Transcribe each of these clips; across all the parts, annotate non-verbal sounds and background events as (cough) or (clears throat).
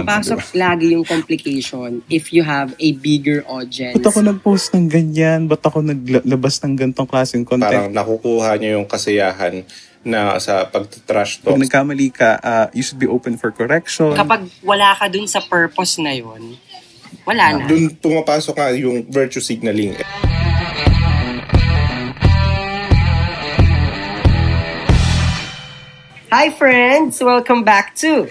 pumapasok lagi yung complication if you have a bigger audience. Ba't ako nag-post ng ganyan? Ba't ako naglabas ng gantong klaseng content? Parang nakukuha niyo yung kasiyahan na sa pag-trash talk. Kung nagkamali ka, uh, you should be open for correction. Kapag wala ka dun sa purpose na yon, wala na. Doon pumapasok nga yung virtue signaling. Hi friends! Welcome back to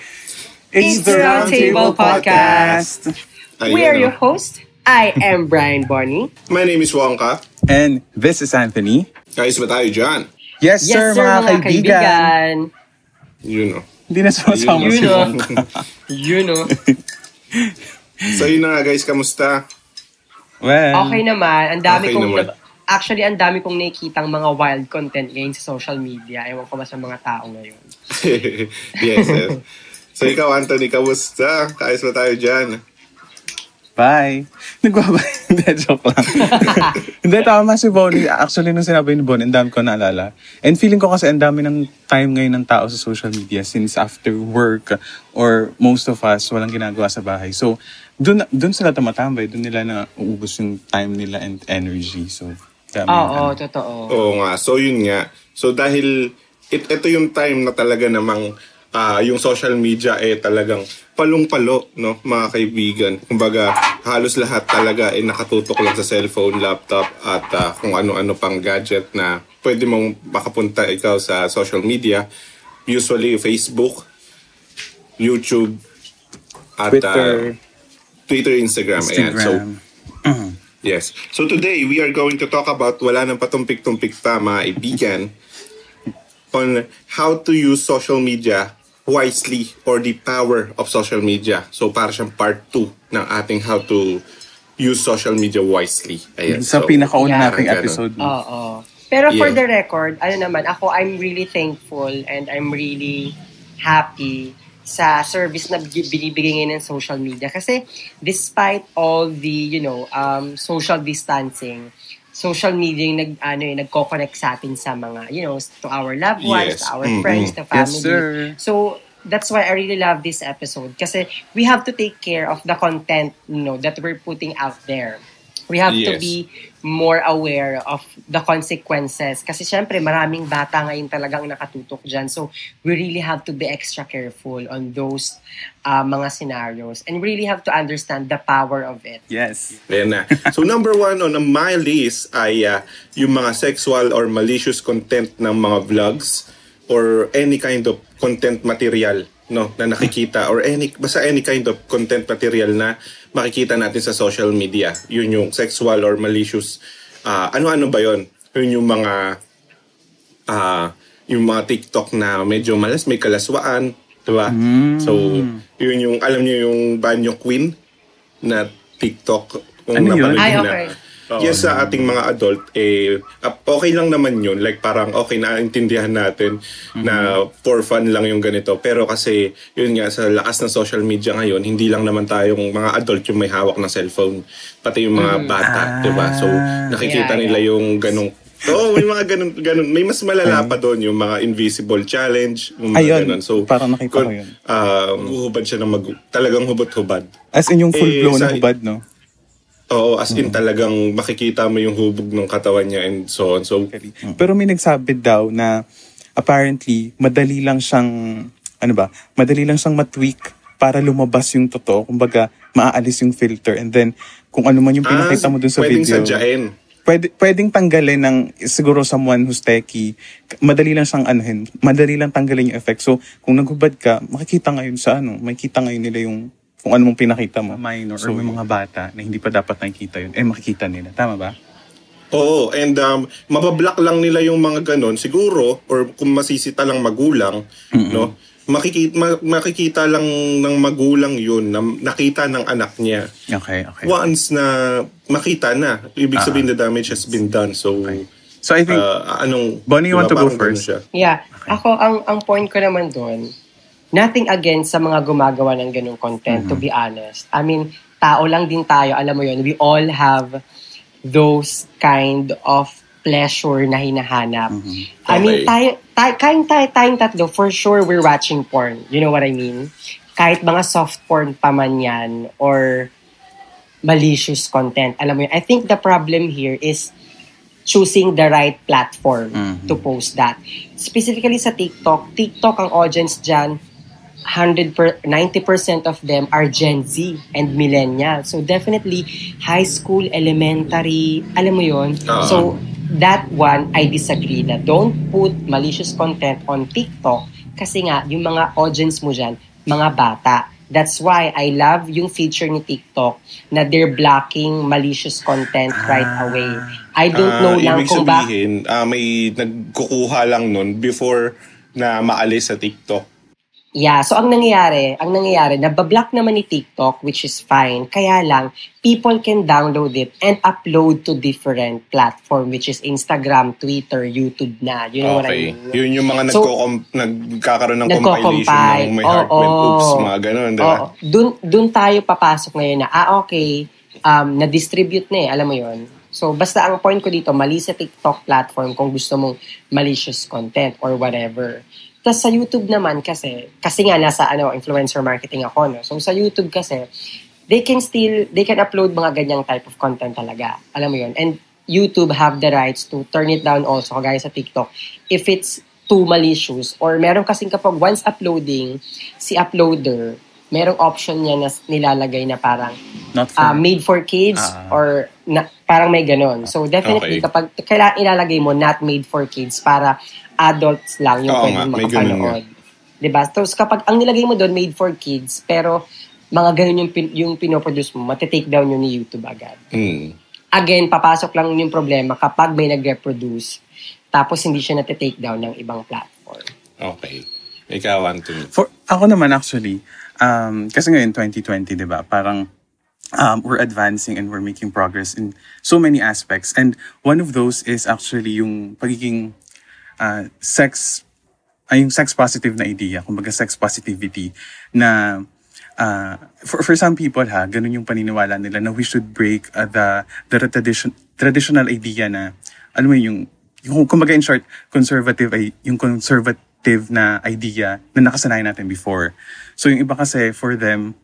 It's the Roundtable Podcast. Ayun, We are no? your host. I am Brian Bonnie. My name is Wonka. And this is Anthony. Guys, ba tayo dyan? Yes, sir, mga, kaibigan. You know. Hindi na sumasama You si know. Wongka. (laughs) You know. (laughs) So yun na nga guys, kamusta? Well, Okay naman. Ang dami Okay kong... naman. Actually, ang dami kong nakikitang mga wild content ngayon sa social media. Ewan ko ba sa mga tao ngayon. (laughs) yes, yes. So ikaw, Anthony, kamusta? Kaayos ba tayo dyan? Bye. (laughs) Nagbabay. Hindi, joke lang. (laughs) Hindi, tama si Bonnie. Actually, nung sinabi ni Bonnie, ang dami ko naalala. And feeling ko kasi ang dami ng time ngayon ng tao sa social media since after work or most of us walang ginagawa sa bahay. So, dun, dun sila tumatambay. Dun nila na uubos yung time nila and energy. So, dami Oo, ano. totoo. Oo nga. So yun nga. So dahil it, ito yung time na talaga namang ah, yung social media eh talagang palong-palo, no, mga kaibigan. Kumbaga, halos lahat talaga eh nakatutok lang sa cellphone, laptop, at ah, kung ano-ano pang gadget na pwede mong makapunta ikaw sa social media. Usually, Facebook, YouTube, at ah, Twitter, Twitter, Instagram. Ayan. So, Instagram. (clears throat) Yes. So today, we are going to talk about, wala nang patumpik-tumpik pa mga ibigan, on how to use social media wisely or the power of social media. So para siyang part 2 ng ating how to use social media wisely. Ayan. sa so, pinakauna Yeah. nating episode. Oo. Pero for Yeah. the record, ano naman, ako, I'm really thankful and I'm really happy sa service na bi- binibigay ngayon ng social media. Kasi despite all the, you know, um, social distancing, social media yung nag, ano, yung nagko-connect sa atin sa mga, you know, to our loved ones, Yes. to our Mm-mm. friends, to Yes, family. sir. So, that's why I really love this episode. Kasi we have to take care of the content, you know, that we're putting out there. We have to Yes. be more aware of the consequences. Kasi syempre, maraming bata ngayon talagang nakatutok dyan. So, we really have to be extra careful on those uh, mga scenarios. And we really have to understand the power of it. Yes. Ayan na. So number one on my list ay ah, yung mga sexual or malicious content ng mga vlogs or any kind of content material no na nakikita or any basta any kind of content material na makikita natin sa social media. Yun yung sexual or malicious ah, ano-ano ba yon? Yun yung mga ah yung mga TikTok na medyo malas may kalaswaan, 'di ba? So, yun yung alam niyo yung Banyo Queen na TikTok kung Ano yun? Ay, okay. na. Yes, sa ating mga adult, eh, ah, okay lang naman yun. Like, parang okay, naintindihan natin na for fun lang yung ganito. Pero kasi, yun nga, sa lakas ng social media ngayon, hindi lang naman tayong mga adult yung may hawak ng cellphone. Pati yung mga bata, di ba? So, nakikita Yeah, nila yung ganong Oo, may mga ganun, ganun. May mas malala pa doon yung mga invisible challenge. Yung mga Ayun, ganun. So, parang nakita ko yun. Um, huhubad siya ng mag... Talagang hubot-hubad. As in yung full-blown Eh, na hubad, no? Oo, as in talagang makikita mo yung hubog ng katawan niya and so on. So, Pero may nagsabi daw na apparently madali lang siyang ano ba, madali lang siyang matweak para lumabas yung totoo. Kumbaga, maaalis yung filter and then kung ano man yung pinakita mo dun sa Ah, pwedeng video. sadyain. Pwede, pwedeng tanggalin ng siguro someone who's techie. Madali lang siyang anuhin. Madali lang tanggalin yung effect. So, kung naghubad ka, makikita ngayon sa ano, makikita ngayon nila yung kung ano mong pinakita mo. Minor or may mga bata na hindi pa dapat nakikita yun, eh makikita nila. Tama ba? Oo, and um, mabablock lang nila yung mga ganon. Siguro, or kung masisita lang magulang, no? Makikita, ma- makikita lang ng magulang yun na nakita ng anak niya. Okay, okay. Once na makita na, ibig sabihin the damage has been done. So, So I think, uh, anong... Bonnie, you want to go first? siya. Yeah. Ako, ang, ang point ko naman doon, nothing against sa mga gumagawa ng ganung content, to be honest. I mean, tao lang din tayo, alam mo yun, we all have those kind of pleasure na hinahanap. I mean, Okay. tayo, tayo, kayong tayo, tayong tatlo, for sure, we're watching porn. You know what I mean? kahit mga soft porn pa man yan or malicious content. Alam mo yun, I think the problem here is choosing the right platform Mhm. to post that. Specifically sa TikTok, TikTok ang audience dyan, 100 per, 90% of them are Gen Z and millennial. So definitely high school, elementary, alam mo yon. Oo. So that one I disagree na don't put malicious content on TikTok kasi nga yung mga audience mo dyan, mga bata. That's why I love yung feature ni TikTok na they're blocking malicious content right Ah. away. I don't know Ah, lang ibig kung ba sabihin, ah, may nagkukuha lang nun before na maalis sa TikTok. Yeah, so ang nangyayari, ang nangyayari, nabablock naman ni TikTok, which is fine. Kaya lang, people can download it and upload to different platform, which is Instagram, Twitter, YouTube na. You know what Okay. I mean? Yun yung mga So, nagko- nagkakaroon ng compilation ng may heart went Oo. oops, mga ganun, di ba? Oo. Dun, dun tayo papasok ngayon na, ah, okay, um, na-distribute na eh, alam mo yon So, basta ang point ko dito, mali sa TikTok platform kung gusto mong malicious content or whatever. Tapos sa YouTube naman kasi, kasi nga nasa ano, influencer marketing ako, no? So, sa YouTube kasi, they can still, they can upload mga ganyang type of content talaga. Alam mo yon And YouTube have the rights to turn it down also, kagaya sa TikTok, if it's too malicious or meron kasing kapag once uploading, si uploader, merong option niya na nilalagay na parang Not for... uh, made for kids Ah. or na, parang may ganun. So definitely Okay. kapag kailangan ilalagay mo not made for kids para adults lang yung Oo pwedeng nga, may ganun makapanood. Diba? Tapos kapag ang nilagay mo doon made for kids pero mga ganun yung, pin, yung pinoproduce mo, matitake down yun ni YouTube agad. Hmm. Again, papasok lang yung problema kapag may nag-reproduce tapos hindi siya natitake down ng ibang platform. Okay. Ikaw, Anthony. For, ako naman actually, um, kasi ngayon 2020, di ba, parang um, we're advancing and we're making progress in so many aspects. And one of those is actually yung pagiging uh, sex, ay yung sex positive na idea, kumbaga sex positivity, na uh, for, for some people ha, ganun yung paniniwala nila na we should break uh, the, the tradition, traditional idea na, ano mo yung, yung kumbaga in short, conservative ay yung conservative na idea na nakasanayan natin before. So yung iba kasi for them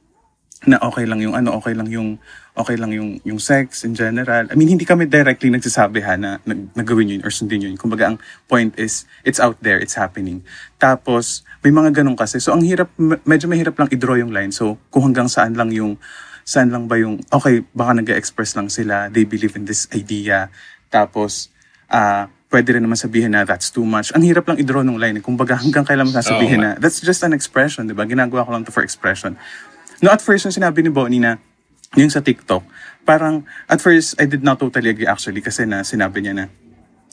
na okay lang yung ano, okay lang yung okay lang yung yung sex in general. I mean, hindi kami directly nagsasabi ha na nag, nagawin yun or sundin yun. Kumbaga ang point is it's out there, it's happening. Tapos may mga ganun kasi. So ang hirap me- medyo mahirap lang i-draw yung line. So kung hanggang saan lang yung saan lang ba yung okay, baka nag-express lang sila, they believe in this idea. Tapos ah pwede rin naman sabihin na that's too much. Ang hirap lang i-draw ng line. Kumbaga hanggang kailan mo sasabihin Oo na that's just an expression, di ba? Ginagawa ko lang to for expression. No, at first, yung sinabi ni Bonnie na yung sa TikTok, parang at first, I did not totally agree actually kasi na sinabi niya na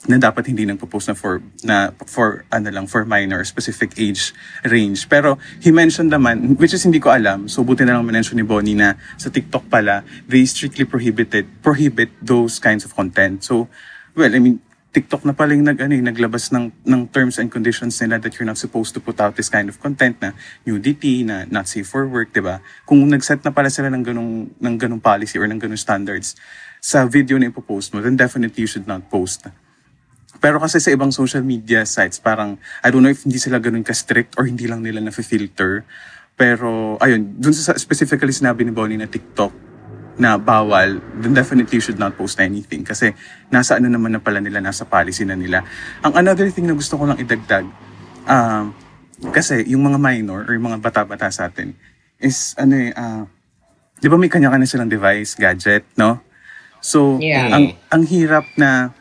na dapat hindi nagpo-post na for na for ano lang for minor specific age range. Pero he mentioned naman which is hindi ko alam so buti na lang mention ni Bonnie na sa TikTok pala they strictly prohibited prohibit those kinds of content. So well I mean TikTok na pala yung nag, ano, yung naglabas ng, ng terms and conditions nila that you're not supposed to put out this kind of content na nudity, na not safe for work, di ba? Kung nag-set na pala sila ng ganong, ng ganong policy or ng ganong standards sa video na ipopost mo, then definitely you should not post. Pero kasi sa ibang social media sites, parang, I don't know if hindi sila ganun ka-strict or hindi lang nila na-filter. Pero, ayun, dun sa specifically sinabi ni Bonnie na TikTok, na bawal, then definitely you should not post anything. Kasi nasa ano naman na pala nila, nasa policy na nila. Ang another thing na gusto ko lang idagdag, um, kasi yung mga minor or yung mga bata-bata sa atin is ano eh, ah, di ba may kanya-kanya silang device, gadget, no? So, Yeah. ang ang hirap na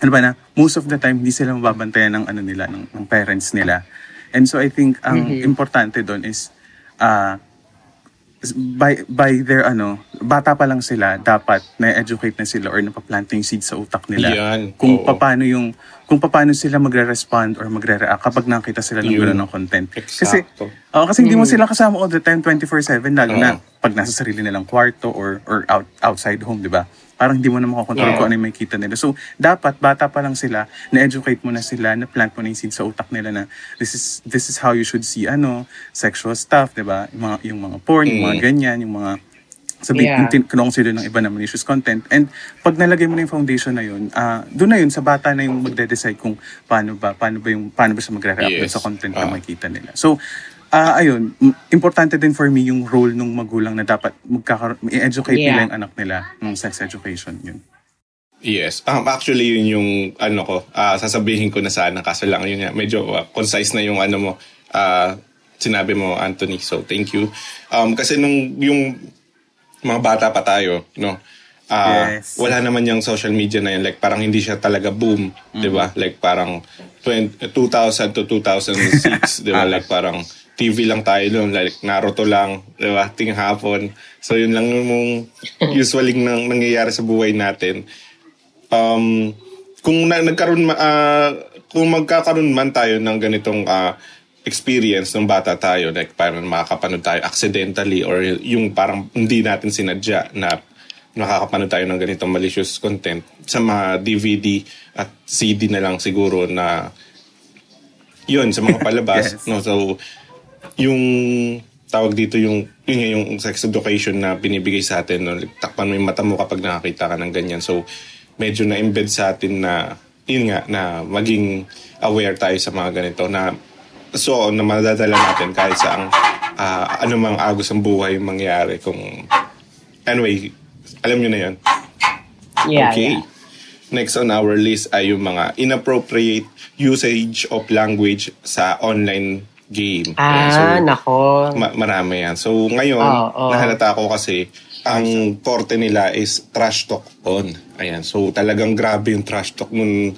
ano ba na, most of the time hindi sila mababantayan ng ano nila, ng, ng parents nila. And so I think ang importante doon is ah by by their ano, bata pa lang sila, dapat na-educate na sila or napaplant yung seed sa utak nila. Yan, Kung oo. paano yung kung paano sila magre-respond or magre-react kapag nakita sila ng Yun. gano'n ng content. Kasi Eksakto. oh, kasi hindi mo sila kasama all the time 24/7 lalo Oo. na pag nasa sarili nilang kwarto or or out, outside home, 'di ba? Parang hindi mo na makakontrol Oo. kung ano yung makikita nila. So, dapat bata pa lang sila, na-educate mo na sila, na-plant mo na yung seed sa utak nila na this is this is how you should see ano, sexual stuff, 'di ba? Yung mga yung mga porn, yung mga Mm. ganyan, yung mga sabi Yeah. kinonsider ng iba na malicious content. And pag nalagay mo na yung foundation na yun, ah doon na yun, sa bata na yung magde-decide kung paano ba, paano ba yung, paano ba siya magre-react Yes. sa content Ah. na makikita nila. So, ah ayun, importante din for me yung role ng magulang na dapat magkakaroon, i-educate Yeah. nila yung anak nila ng sex education yun. Yes. Um, actually, yun yung ano ko. ah, sasabihin ko na sana. Kaso lang, yun nga. Medyo ah, concise na yung ano mo. ah, sinabi mo, Anthony. So, thank you. Um, kasi nung yung mga bata pa tayo, no? ah, Yes. Wala naman yung social media na yun. Like, parang hindi siya talaga boom. di ba? Like, parang 20, 2000 to 2006. di ba? (laughs) Like, parang TV lang tayo doon. Like, Naruto lang. Di ba? Ting hapon. So, yun lang yung usually nang, nangyayari sa buhay natin um, kung na, nagkaroon ma- ah, kung magkakaroon man tayo ng ganitong ah, experience ng bata tayo like parang makakapanood tayo accidentally or yung parang hindi natin sinadya na nakakapanood tayo ng ganitong malicious content sa mga DVD at CD na lang siguro na yun sa mga (laughs) palabas Yes. no? So yung tawag dito yung yun yung sex education na binibigay sa atin no? Takpan mo yung mata mo kapag nakakita ka ng ganyan. So medyo na embed sa atin na yun nga na maging aware tayo sa mga ganito na so na madadala natin kahit sa ang ah, anumang agos ng buhay mangyari kung anyway alam nyo na yun Yeah, okay yeah. Next on our list ay yung mga inappropriate usage of language sa online game. Ayan, so, Ah, nako. ma- marami yan. So, ngayon, Oo, oo. nahalata ko kasi ang porte nila is trash talk on. Ayan. So, talagang grabe yung trash talk nun.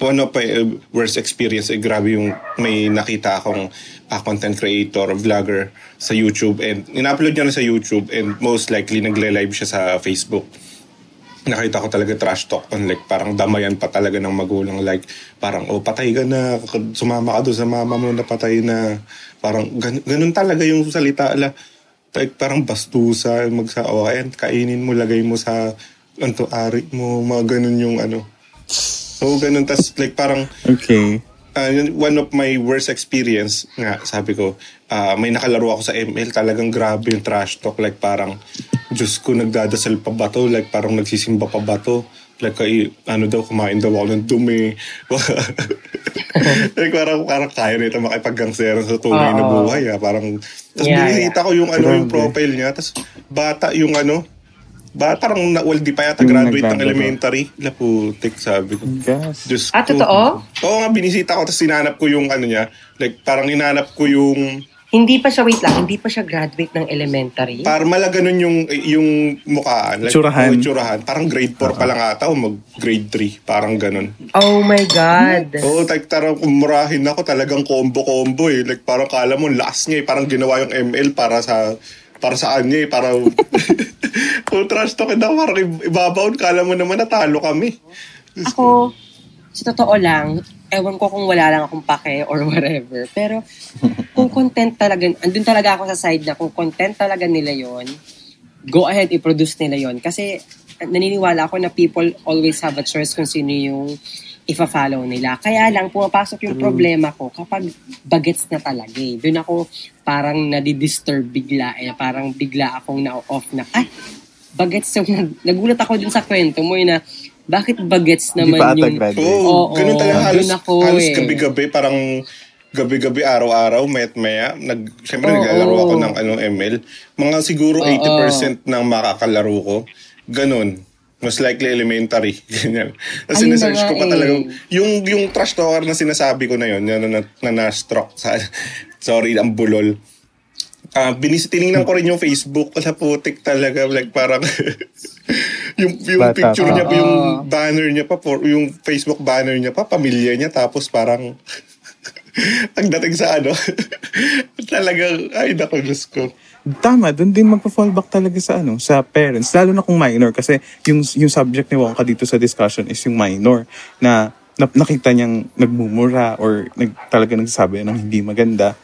Ano pa, eh, worst experience, eh, grabe yung may nakita akong ah, content creator, vlogger sa YouTube. And in-upload niya na sa YouTube and most likely nagle-live siya sa Facebook. Nakita ko talaga trash talk on like parang damayan pa talaga ng magulang. Like parang oh patay ka na. Sumama ka doon sa mama mo na patay na. Parang gan- ganun talaga yung salita. Ala like parang bastusa magsa oh ayan kainin mo lagay mo sa anto ari mo. Mga ganun yung ano so ganun tas like parang Okay. Ah, yun, one of my worst experience nga, sabi ko, ah, may nakalaro ako sa ML, talagang grabe yung trash talk. Like parang, Diyos ko, nagdadasal pa ba to? Like parang nagsisimba pa ba to? Like, ay, ano daw, kumain daw ako ng dumi. (laughs) like parang, parang kaya nito makipag-gangstera sa tunay na buhay. Ah. Parang, tapos Yeah, binisita ko yung ano, yung profile niya. Tapos bata yung ano, ba, parang na, well, di pa yata graduate ng elementary. Laputik, sabi ko. Yes. Diyos Ah, ko. totoo? Oo nga, binisita ko, tapos sinanap ko yung ano niya. Like, parang hinanap ko yung, Hindi pa siya, wait lang, hindi pa siya graduate ng elementary. parang mala ganun yung, yung mukhaan. Like, Itsurahan. oo, itsurahan. Parang grade 4 pa lang ata o mag grade 3. Parang ganun. oh my God. Oo, like, tarang kumurahin ako, talagang combo-combo eh. Like, parang kala mo, last niya eh. Parang ginawa yung ML para sa, para sa kanya eh. Para, (laughs) trash talk na, parang ibabaon, kala mo naman natalo kami. Ako, sa totoo lang, ewan ko kung wala lang akong pake or (laughs) whatever. Pero kung content talaga, andun talaga ako sa side na kung content talaga nila yon go ahead, i-produce nila yon Kasi naniniwala ako na people always have a choice kung sino yung ifa-follow nila. Kaya lang, pumapasok yung problema ko kapag bagets na talaga eh. Doon ako parang nadidisturb bigla eh. Parang bigla akong na-off na, ay, bagets yung, nagulat ako dun sa kwento mo eh na, bakit bagets Hindi naman ata yung... graduate. Oo, Oo, ganun talaga halos, ako halos eh. gabi-gabi, parang gabi-gabi, araw-araw, mayat maya. Nag, Siyempre, Oo. naglalaro ako ng ano, ML. Mga siguro Oo. 80% ng makakalaro ko, ganun. Most likely elementary. (laughs) Ganyan. Tapos na sinesearch ko pa eh. talaga. Yung, yung trash talker na sinasabi ko na yun, na, na, na, na-stroke sa, (laughs) sorry, ang bulol. Ah, binis tiningnan ko rin yung Facebook, wala putik talaga, like parang (laughs) yung yung Bata picture niya, Oo. yung banner niya pa, for, yung Facebook banner niya pa, pamilya niya, tapos parang pagdating sa ano, talagang, ay naku, Diyos ko. Tama, doon din magpa-fallback talaga sa ano, sa parents, lalo na kung minor kasi yung yung subject ni Wongka dito sa discussion is yung minor na, na nakita niyang nagmumura or nag, talaga nagsasabi ng hindi maganda.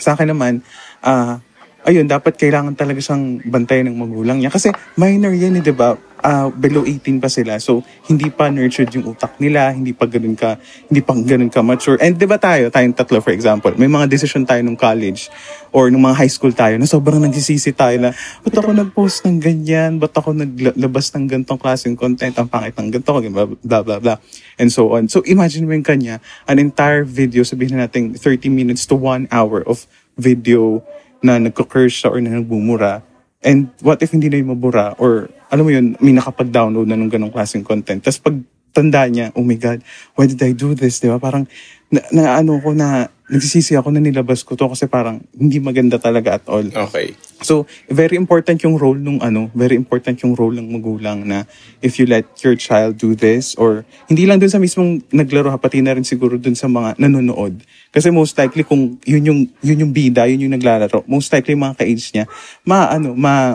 Sa akin naman, ah ayun, dapat kailangan talaga siyang bantayan ng magulang niya. Kasi minor yan eh, di ba? Ah, below 18 pa sila. So, hindi pa nurtured yung utak nila, hindi pa ganun ka, hindi pa ganun ka mature. And di ba tayo, tayong tatlo for example, may mga decision tayo nung college or nung mga high school tayo na sobrang nagsisisi tayo na, ba't ako nag-post ng ganyan? Ba't ako naglabas ng gantong klaseng content? Ang pangit ng ganito, blah, blah, blah, blah. And so on. So, imagine mo yung kanya, an entire video, sabihin na natin 30 minutes to 1 hour of video na nagko-curse siya or na nagbumura. And what if hindi na yung mabura? Or, alam mo yun, may nakapag-download na ng ganong klaseng content. Tapos pag tanda niya, oh my God, why did I do this? Di ba? Parang, na, na ano ko na, nagsisisi ako na nilabas ko to kasi parang hindi maganda talaga at all. Okay. So, very important yung role nung ano, very important yung role ng magulang na if you let your child do this or hindi lang dun sa mismong naglaro, pati na rin siguro dun sa mga nanonood. Kasi most likely kung yun yung, yun yung bida, yun yung naglalaro, most likely mga ka-age niya, ma, ano, ma,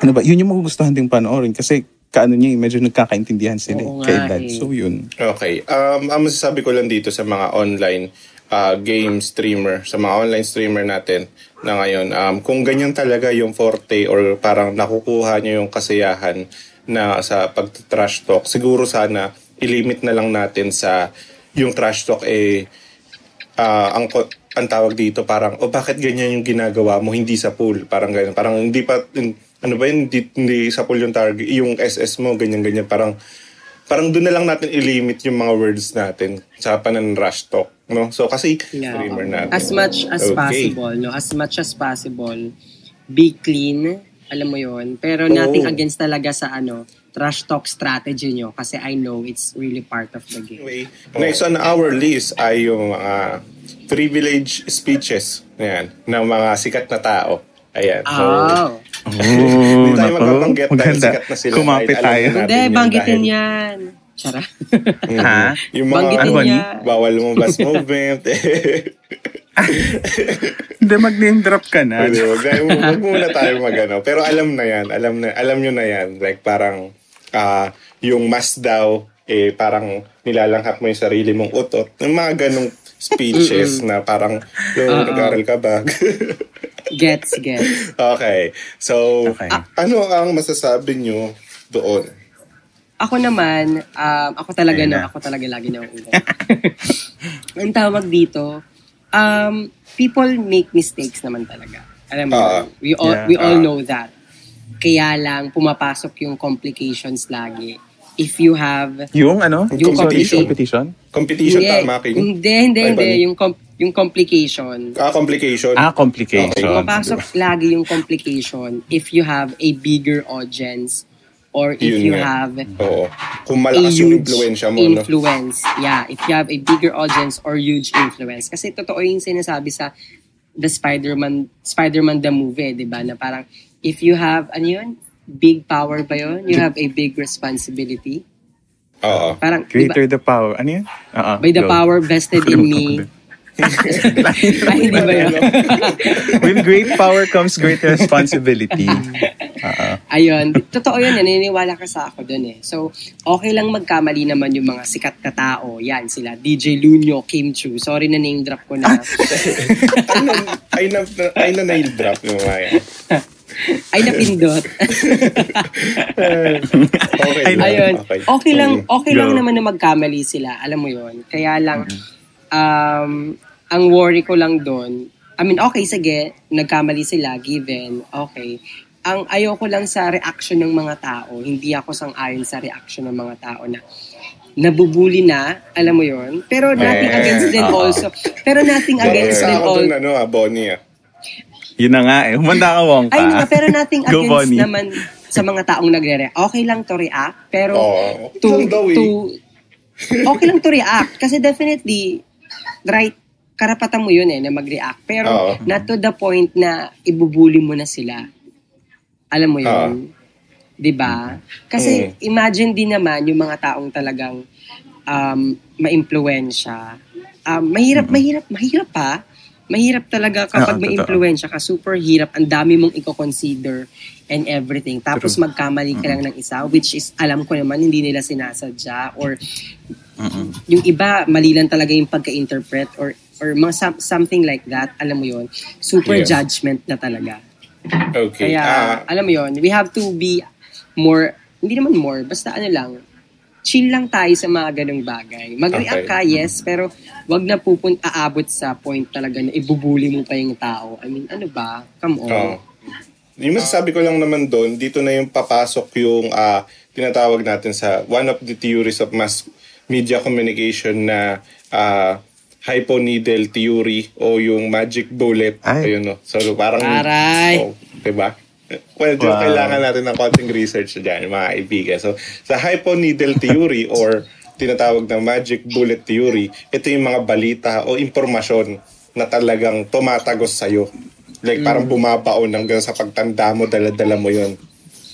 ano ba, yun yung magugustuhan ding panoorin kasi kaano niya, eh, medyo nagkakaintindihan sila Oo eh, kay nga dad. eh. So, yun. Okay. Um, ang masasabi ko lang dito sa mga online uh, game streamer, sa mga online streamer natin na ngayon, um, kung ganyan talaga yung forte or parang nakukuha nyo yung kasiyahan na sa pag-trash talk, siguro sana ilimit na lang natin sa yung trash talk eh ah, ang ang tawag dito parang oh bakit ganyan yung ginagawa mo? Hindi sa pool. Parang ganyan. Parang hindi pa ano ba yun? Hindi, hindi sa pool yung target yung SS mo ganyan ganyan. Parang parang doon na lang natin ilimit yung mga words natin sa panan rush talk no so kasi Yeah. streamer natin As much as Okay. possible, no? As much as possible, be clean, alam mo yon Pero nothing Oo. against talaga sa ano, trash talk strategy nyo kasi I know it's really part of the game. Anyway, next on our list ay yung mga privilege speeches yan, ng mga sikat na tao. Ayan. So, Oh. Hindi tayo nako, dahil maganda. sikat na sila. Kumapit alam tayo. na natin Hindi, yun banggitin dahil- yan. Tsara. Ha? Yung mga Banggitin Ano ba ni? yan. bawal lumabas (laughs) movement. Hindi, mag-name drop ka na. Pwede, wag, na- wag muna tayo magano. Pero alam na yan. Alam na alam nyo na yan. Like parang ah, yung mas daw, eh parang nilalanghap mo yung sarili mong utot. Yung mga ganong speeches na parang, yo, Oo. nag-aral ka ba? (laughs) Gets, gets. okay. So, Okay. ano ang masasabi nyo doon? Ako naman, um, ako talaga Ayun na. ako talaga lagi na ulo. (laughs) Ang tawag dito, um, people make mistakes naman talaga. Alam mo, Ah. we all Yeah. we all Ah. know that. Kaya lang pumapasok yung complications lagi. If you have Yung ano? Yung Sorry, competition. competition? Competition hindi, tama, King? hindi, hindi, Ay, hindi, bali. yung com- yung complication. Ah, complication. Ah, complication. Pumapasok lagi yung complication if you have a bigger audience or if Yun you nga. have Oo. Kung a malakas yung huge influensya mo, no? influence. Yeah, if you have a bigger audience or huge influence. Kasi totoo yung sinasabi sa the Spider-Man, Spider-Man the movie, di ba? Na parang, if you have, ano yun? Big power ba yun? You have a big responsibility. Oo. Parang? Greater the power. Ano yun? Oo, By the go. power vested in me. (laughs) Ay, hindi ba yun? With great power comes great responsibility. Oo. Ayun. Totoo yun. Naniniwala ka sa ako dun eh. So, okay lang magkamali naman yung mga sikat na tao. Yan, sila. DJ Lunyo, Kim Chu. Sorry na name drop ko na. (laughs) ay, na, ay, na, ay na nail drop yung mga yan. (laughs) Ay, napindot. Okay. Ay, lang. Ayun. Okay. Okay lang, okay lang Go. naman na magkamali sila. Alam mo yon Kaya lang, um, ang worry ko lang doon, I mean, okay, sige, nagkamali sila, given, okay. Ang ayoko lang sa reaction ng mga tao, hindi ako sang-ayon sa reaction ng mga tao na nabubuli na, alam mo yon Pero nothing Eh, against them oo. also. Pero nothing against them ako all. dun, ano, ah, Bonnie, ah. Yun na nga eh. Humanda ka, Wongka. Ay, nga, pero nothing (laughs) against Bonnie. naman sa mga taong nagre-react. Okay lang to react, pero Oo. to, Lang daw eh. to, okay lang to react. Kasi definitely, right, karapatan mo yun eh, na mag-react. Pero Oo. not to the point na ibubuli mo na sila. Alam mo yun? 'Di ba? Kasi Mm. imagine din naman yung mga taong talagang um, ma-impluensya. Um, mahirap, mahirap, mahirap pa. Mahirap talaga kapag Oo, may totoo. impluensya ka. Super hirap. Ang dami mong i-consider and everything. Tapos True. magkamali ka lang ng isa, which is, alam ko naman, hindi nila sinasadya. Or Mm-mm. yung iba, mali lang talaga yung pagka-interpret or or mga some- something like that. Alam mo yon Super Yes. judgment na talaga. Okay. Kaya, Ah, alam mo yon we have to be more, hindi naman more, basta ano lang, chill lang tayo sa mga ganong bagay. Mag-react Okay. ka, yes, pero wag na pupun aabot sa point talaga na ibubuli mo pa yung tao. I mean, ano ba? Come on. Oo. Yung masasabi ko lang naman doon, dito na yung papasok yung ah, tinatawag natin sa one of the theories of mass media communication na ah, hyponeedle theory o yung magic bullet. Ay. Ayun, no? So, parang... Aray. Oh, diba? Well, Wow. kailangan natin ng konting research dyan, mga kaibigan. So, sa hyponeedle theory (laughs) or tinatawag na magic bullet theory, ito yung mga balita o impormasyon na talagang tumatagos sa'yo. Like, parang bumabaon hanggang sa pagtanda mo, dala-dala mo yun.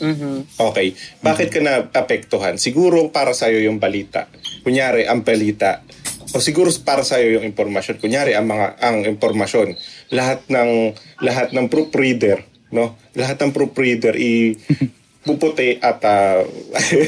Mhm. Okay. Bakit ka na-apektuhan? Siguro para sa'yo yung balita. Kunyari, ang balita. O siguro para sa'yo yung impormasyon. Kunyari, ang mga ang impormasyon. Lahat ng lahat ng proofreader, no? Lahat ng proofreader i puputi at ah,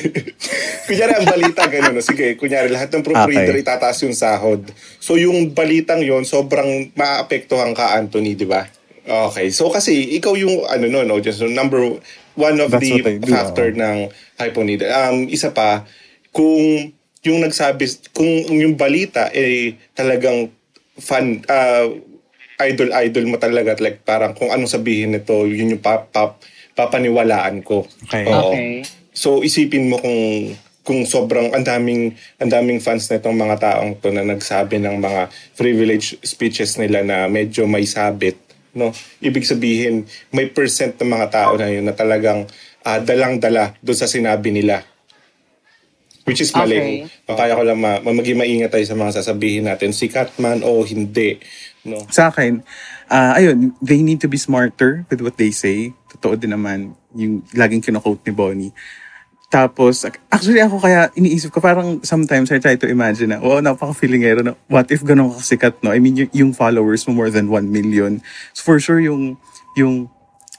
(laughs) kunyari ang balita ganun no? sige kunyari lahat ng proofreader Okay. itataas yung sahod so yung balitang yon sobrang maapektuhan ka Anthony di ba okay so kasi ikaw yung ano no no just number one of That's the do, factor oo. ng hyponeedle. Um, isa pa, kung yung nagsabi, kung yung balita eh talagang fan, ah, idol-idol mo talaga, like parang kung anong sabihin nito, yun yung pap, pap, papaniwalaan ko. Okay. Oo. Okay. So isipin mo kung kung sobrang ang daming ang daming fans nitong mga taong to na nagsabi ng mga privilege speeches nila na medyo may sabit no ibig sabihin may percent ng mga tao na yun na talagang ah, dalang-dala doon sa sinabi nila which is mali Okay. kaya ko lang ma, ma- maging maingat tayo sa mga sasabihin natin sikat man o hindi no sa akin, ah ayun, they need to be smarter with what they say. Totoo din naman yung laging kino-quote ni Bonnie. Tapos, actually ako kaya iniisip ko, parang sometimes I try to imagine na, oh, napaka-feelingero na, what if ganun ka kasikat, no? I mean, yung, yung followers mo more than 1 million. So for sure, yung, yung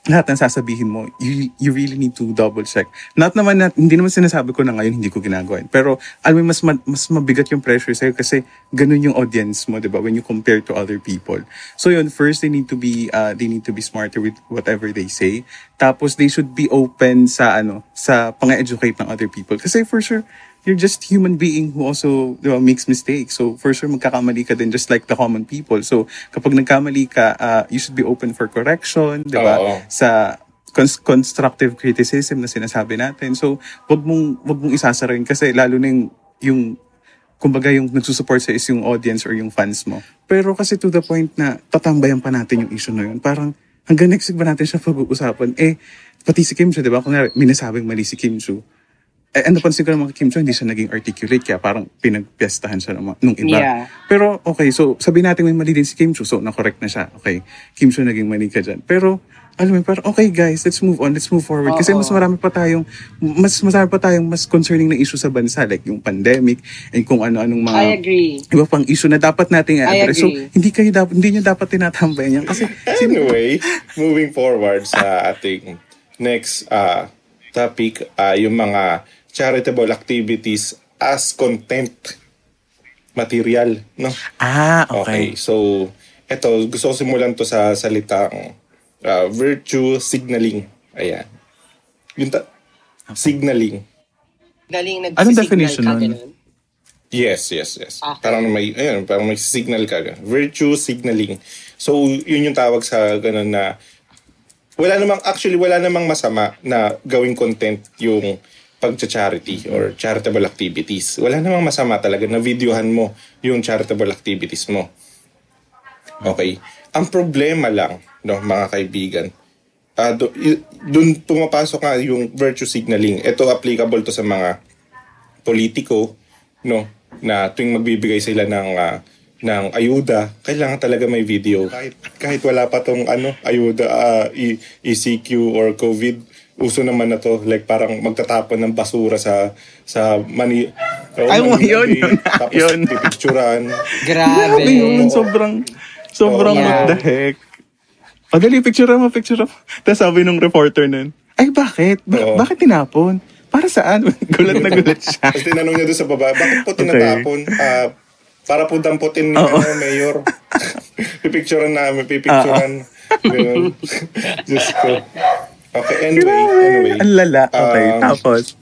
lahat ng sasabihin mo, you, you really need to double check. Not naman na, hindi naman sinasabi ko na ngayon hindi ko ginagawa. Pero, alam mo, mas, ma- mas mabigat yung pressure sa'yo kasi ganun yung audience mo, di ba? When you compare to other people. So yun, first, they need to be, uh, they need to be smarter with whatever they say. Tapos, they should be open sa, ano, sa pang-educate ng other people. Kasi for sure, you're just human being who also di ba, makes mistakes. So for sure magkakamali ka din just like the common people. So kapag nagkamali ka, uh, you should be open for correction, di ba? Sa cons- constructive criticism na sinasabi natin. So wag mong wag mong isasara yun kasi lalo na yung, yung kumbaga yung nagsusupport sa is yung audience or yung fans mo. Pero kasi to the point na tatambayan pa natin yung issue na yun. Parang hanggang next week ba natin siya pag-uusapan? Eh, pati si Kim Chu, di ba? Kung minasabing mali si Kim Chu, eh, ano napansin ko naman kay Kim Cho, hindi siya naging articulate, kaya parang pinagpiestahan siya ng, nung iba. Yeah. Pero, okay, so sabi natin may mali din si Kim Cho, so na-correct na siya. Okay, Kim Cho naging mali ka dyan. Pero, alam mo, parang, okay guys, let's move on, let's move forward. Kasi Oo. mas marami pa tayong, mas marami pa tayong mas concerning na issue sa bansa, like yung pandemic, and kung ano-anong mga... I agree. Iba pang issue na dapat nating I i-address. So, hindi kayo dapat, hindi nyo dapat tinatambayan yan. Kasi, (laughs) Anyway, moving forward sa ating next uh, topic, uh, yung mga charitable activities as content material, no? ah, Okay. okay. So, eto, gusto ko simulan to sa salitang uh, virtue signaling. Ayan. Yung ta- signaling. Galing nag Anong definition nun? Yes, yes, yes. Okay. Parang may, ayun, parang may signal ka. Virtue signaling. So, yun yung tawag sa ganun na wala namang, actually, wala namang masama na gawing content yung pagcha-charity or charitable activities. Wala namang masama talaga na videohan mo yung charitable activities mo. Okay. Ang problema lang, no, mga kaibigan, ah do, dun pumapasok nga yung virtue signaling. Ito applicable to sa mga politiko, no, na tuwing magbibigay sila ng ah, ng ayuda, kailangan talaga may video. Kahit kahit wala pa tong ano, ayuda ah, E- ECQ or COVID, uso naman na to like parang magtatapon ng basura sa sa mani oh, Ay, Manila yun, tapos (laughs) yun. pipicturan. Grabe. Grabe yun, sobrang, sobrang Oo. what the heck. O dali, picture mo, picture mo. Tapos sabi nung reporter nun, ay bakit? Ba- Oo. bakit tinapon? Para saan? (laughs) gulat na gulat siya. Tapos tinanong niya doon sa baba, bakit po tinatapon? Ah, para po damputin ni Oo. ano, mayor. (laughs) pipicturean namin, pipicturean. Ganun. Diyos ko. Okay, anyway, anyway. Ang lala. Okay, Um, tapos.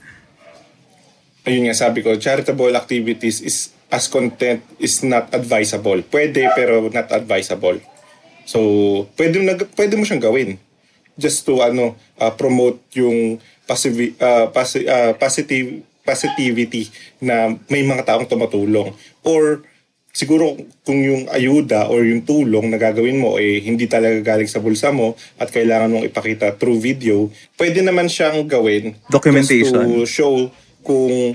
ayun nga sabi ko, charitable activities is as content is not advisable. Pwede pero not advisable. So, pwede mo, pwede mo siyang gawin. Just to ano uh, promote yung passive, uh, pasi- uh, positive positivity na may mga taong tumutulong or siguro kung yung ayuda or yung tulong na gagawin mo eh hindi talaga galing sa bulsa mo at kailangan mong ipakita through video, pwede naman siyang gawin Documentation. just to show kung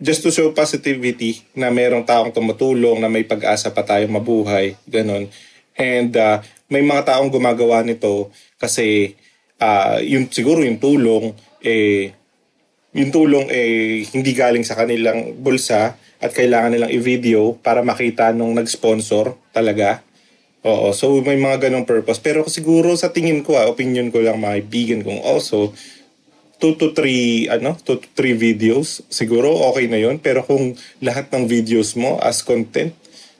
just to show positivity na merong taong tumutulong na may pag-asa pa tayong mabuhay, ganun. And uh, may mga taong gumagawa nito kasi uh, yung siguro yung tulong eh yung tulong eh hindi galing sa kanilang bulsa at kailangan nilang i-video para makita nung nag-sponsor talaga. Oo, so may mga ganong purpose. Pero siguro sa tingin ko, ah, opinion ko lang mga kaibigan kong also, 2 to 3 ano 2 to 3 videos siguro okay na yon pero kung lahat ng videos mo as content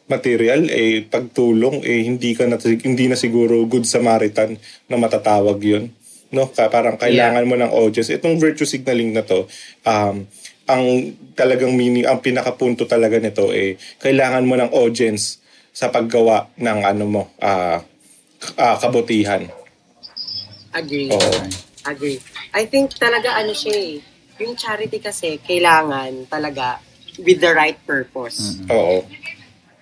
material eh pagtulong eh hindi ka na hindi na siguro good Samaritan na matatawag yon no? Ka- parang kailangan mo ng audience. Itong virtue signaling na to um ang talagang meaning ang pinakapunto talaga nito eh kailangan mo ng audience sa paggawa ng ano mo ah ah, kabutihan Agree. Oo. Agree. I think talaga ano siya eh. Yung charity kasi, kailangan talaga with the right purpose. oo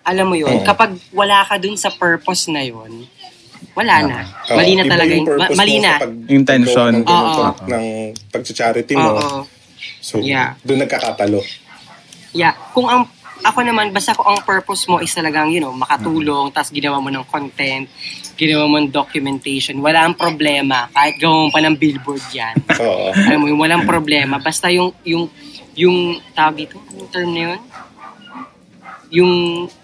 Alam mo yun, Oo. kapag wala ka dun sa purpose na yun, wala na. Oo, Mali na talaga. yung yung- ma- mali na. pag- Intention. ng, pag- ng pag-charity mo. Oo. So, Yeah. doon nagkakatalo. Yeah. Kung ang ako naman, basta kung ang purpose mo is talagang, you know, makatulong, tapos ginawa mo ng content, ginawa mo ng documentation, wala ang problema. Kahit gawa mo pa ng billboard yan. Oo. Alam mo, yung walang problema. Basta yung, yung, yung, tawag dito, anong term na yun? Yung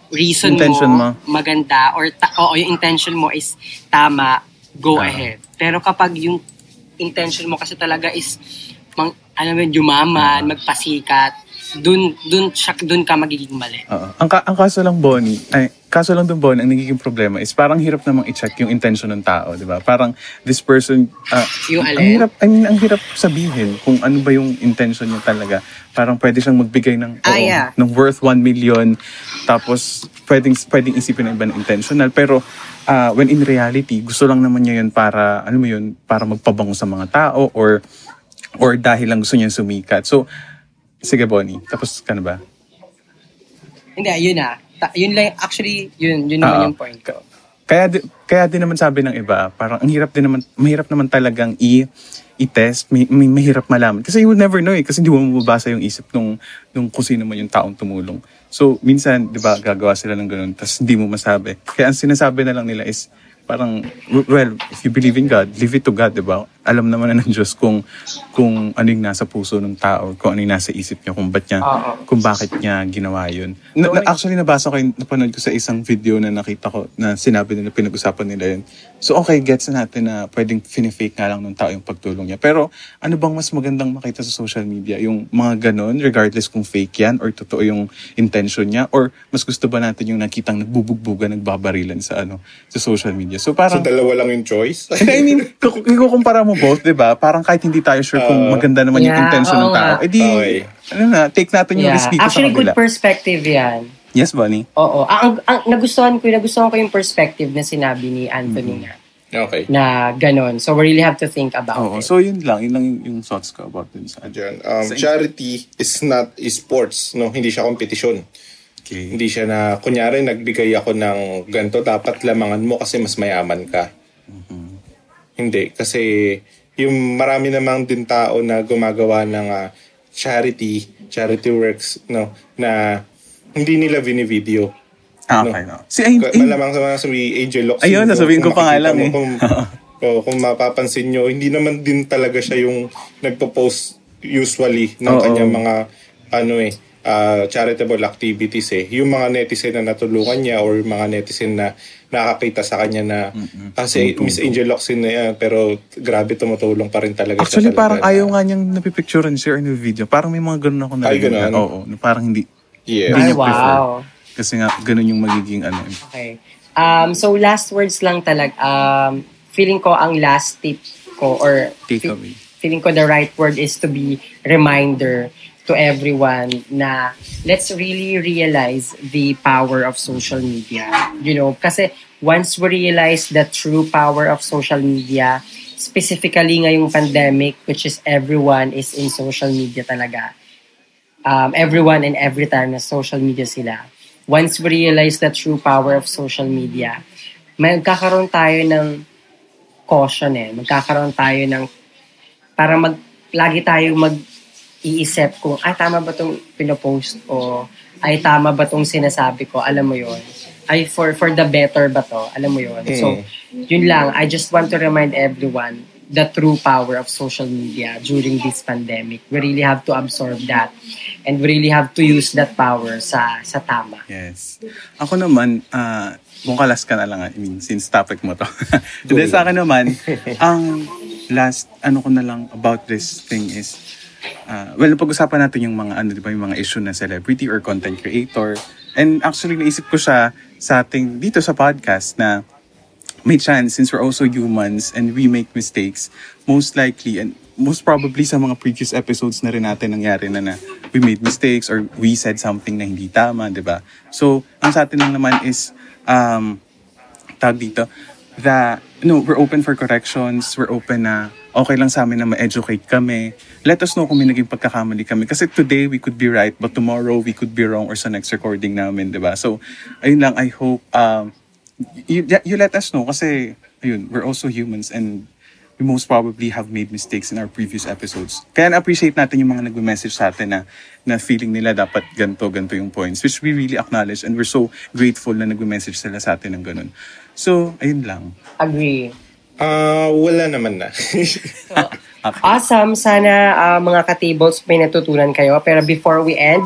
reason Intention mo, mo. maganda, or, ta- oo, yung intention mo is tama, go Ah. ahead. Pero kapag yung intention mo kasi talaga is, mang, mo, yun, yumaman, magpasikat, dun, dun, siya, dun ka magiging mali. Oo. Ang, ka- ang kaso lang, Bonnie, ay, kaso lang dun, Bonnie, ang nagiging problema is parang hirap namang i-check yung intention ng tao, di ba? Parang this person, ah, Yung ang alin? hirap, I mean, ang hirap sabihin kung ano ba yung intention niya talaga. Parang pwede siyang magbigay ng, Ah, oo, yeah. ng worth 1 million, tapos pwedeng, pwedeng isipin ng iba na intentional, pero ah, when in reality, gusto lang naman niya yun para, ano mo yun, para magpabango sa mga tao or or dahil lang gusto niya sumikat. So, sige Bonnie, tapos ka na ba? Hindi, yun na. Ta- yun lang, actually, yun, yun naman Oo. yung point ko. Kaya di- kaya din naman sabi ng iba, parang ang hirap din naman mahirap naman talagang i i-test, may, may mahirap malaman. Kasi you will never know eh, kasi hindi mo mababasa yung isip nung, nung kung sino man yung taong tumulong. So, minsan, di ba, gagawa sila ng ganun, tapos hindi mo masabi. Kaya ang sinasabi na lang nila is, parang, well, if you believe in God, leave it to God, di ba? Alam naman na ng Diyos kung, kung ano yung nasa puso ng tao, kung ano yung nasa isip niya, kung, ba't niya, Oo. kung bakit niya ginawa yun. Na, na- actually, nabasa ko, yun- napanood ko sa isang video na nakita ko na sinabi nila, pinag-usapan nila yun. So, okay, gets na natin na pwedeng finifake nga lang ng tao yung pagtulong niya. Pero, ano bang mas magandang makita sa social media? Yung mga ganon, regardless kung fake yan or totoo yung intention niya? Or mas gusto ba natin yung nakitang nagbubugbugan, nagbabarilan sa ano sa social media? So, So, parang... dalawa lang yung choice. (laughs) I mean, (laughs) kung ikukumpara mo both, di ba? Parang kahit hindi tayo sure kung maganda naman yung Yeah, intention ng tao, eh di, Okay. ano na, take natin yung risk dito Actually, sa kabila. good perspective yan. Yes, Bunny? Oo. Ang, ang, nagustuhan ko, nagustuhan ko yung perspective na sinabi ni Anthony Mm-hmm. nga. okay. Na ganon. So, we really have to think about Oo, it. so yun lang, yun lang yung, yung thoughts ko about dun sa Diyan. Um, Sa- charity is not sports, no? Hindi siya kompetisyon. Okay. Hindi siya na, kunyari, nagbigay ako ng ganito, dapat lamangan mo kasi mas mayaman ka. Hindi. Kasi yung marami namang din tao na gumagawa ng ah, charity, charity works, no? Na hindi nila binivideo. Ah, okay, no. Si Ay, ay, Malamang sa mga sabi, Angel Locsin. Ayun, nasabihin ko pa nga lang eh. Kung, (laughs) oh, kung mapapansin nyo, hindi naman din talaga siya yung nagpo-post usually ng Oo. kanyang mga ano eh, ah, charitable activities eh. Yung mga netizen na natulungan niya or mga netizen na nakakita sa kanya na kasi Miss Angel Locsin na yan pero grabe tumutulong pa rin talaga actually, siya talaga parang na- ayaw nga niyang napipicturean share in the video. Parang may mga ganun ako na Ay, ganun? Oo, na parang hindi, Yeah. Hindi Ay, prefer. wow. kasi nga, ganun yung magiging ano. Okay. Um, so, last words lang talag. Um, feeling ko ang last tip ko or Take away. feeling ko the right word is to be reminder to everyone na let's really realize the power of social media. You know, kasi once we realize the true power of social media, specifically ngayong pandemic, which is everyone is in social media talaga. Um, everyone and every time na social media sila. once we realize the true power of social media, magkakaroon tayo ng caution eh. Magkakaroon tayo ng, para mag, lagi tayo mag iisip kung, ay tama ba itong pinopost o ay tama ba itong sinasabi ko, alam mo yon ay for for the better ba to, alam mo yon So, yun lang, I just want to remind everyone the true power of social media during this pandemic. We really have to absorb that and we really have to use that power sa sa tama. Yes. Ako naman, uh, bungkalas ka na lang, I mean, since topic mo to. (laughs) Then sa akin naman, (laughs) ang last, ano ko na lang about this thing is, uh, well, pag-usapan natin yung mga, ano, di ba, yung mga issue na celebrity or content creator. And actually, naisip ko siya sa ating, dito sa podcast na may chance, since we're also humans and we make mistakes, most likely, and most probably sa mga previous episodes na rin natin nangyari na na we made mistakes or we said something na hindi tama, di ba? So, ang sa atin lang naman is, um, tag dito, that, no, we're open for corrections, we're open na okay lang sa amin na ma-educate kami. Let us know kung may naging pagkakamali kami. Kasi today, we could be right, but tomorrow, we could be wrong or sa next recording namin, di ba? So, ayun lang, I hope, um, you, you let us know kasi, ayun, we're also humans and we most probably have made mistakes in our previous episodes. Kaya na-appreciate natin yung mga nagme-message sa atin na, na feeling nila dapat ganto ganto yung points, which we really acknowledge and we're so grateful na nagme-message sila sa atin ng ganun. So, ayun lang. Agree. Ah, wala naman na. (laughs) Awesome. Sana uh, mga ka-tables may natutunan kayo. Pero before we end,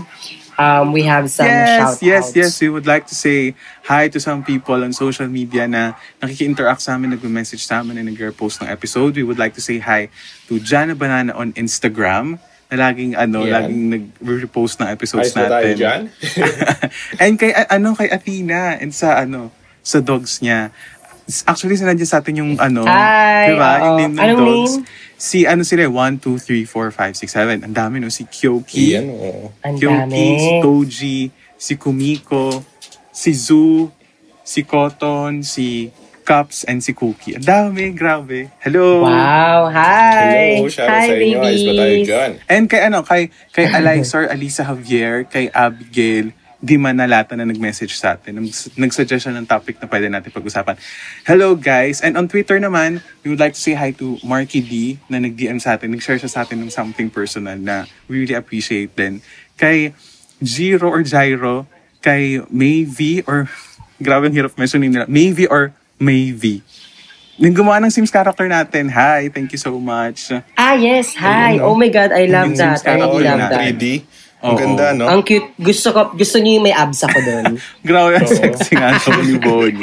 um, we have some yes, shout-outs. yes, yes. We would like to say hi to some people on social media na nakiki-interact sa amin, nag-message sa amin, and nag-repost ng episode. We would like to say hi to Jana Banana on Instagram na laging ano, Yan. laging nag-repost ng episodes Ayos na tayo natin. dyan. (laughs) and kay ano kay Athena and sa ano sa dogs niya. Actually, sinadya sa atin yung ano, Hi, di ba? Yung name ng Anong dogs. name? Si ano sila, 1, 2, 3, 4, 5, 6, 7. Ang dami no, si Kyoki. Yan. Ang Kyoki, si. Toji, si Kumiko, si Zoo, si Cotton, si Cups, and si Cookie. Ang dami, grabe. Hello! Wow, hi! Hello, shout out hi, sa inyo. Ayos ba tayo dyan? And kay ano, kay, kay Alysor, Alisa Javier, kay Abigail, di manalata na nag-message sa atin. Nag- Nag-suggest siya ng topic na pwede natin pag-usapan. Hello guys! And on Twitter naman, we would like to say hi to Marky D na nag-DM sa atin. Nag-share siya sa atin ng something personal na we really appreciate din. Kay Jiro or Jairo, kay Mayvi or (laughs) grabe ang hirap mentioning nila. Mayvi or Mayvi. Nung gumawa ng Sims character natin, hi, thank you so much. Ah, yes, hi! Ayun, no? Oh my God, I love Yung that. Sims I love that. 3D. Ang Oo. ganda, no? Ang cute. Gusto ko, gusto niyo yung may abs ako doon. (laughs) Grabe ang Oo. sexy nga ito ni Bonnie.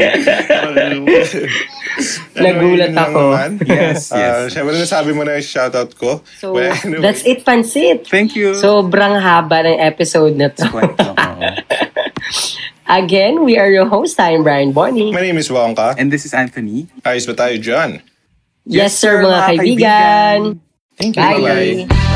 Nagulat ako. Yes, Ah, yes. Siyempre nasabi mo na yung shoutout ko. So, Well, anyway. that's it, Pansit. Thank you. Sobrang haba ng episode na to. Kwento lang ako. Again, we are your host. I'm Brian Bonnie. My name is Wonka. And this is Anthony. Ayos ba tayo dyan? Yes, sir, mga kaibigan. Thank you. Bye. Bye-bye.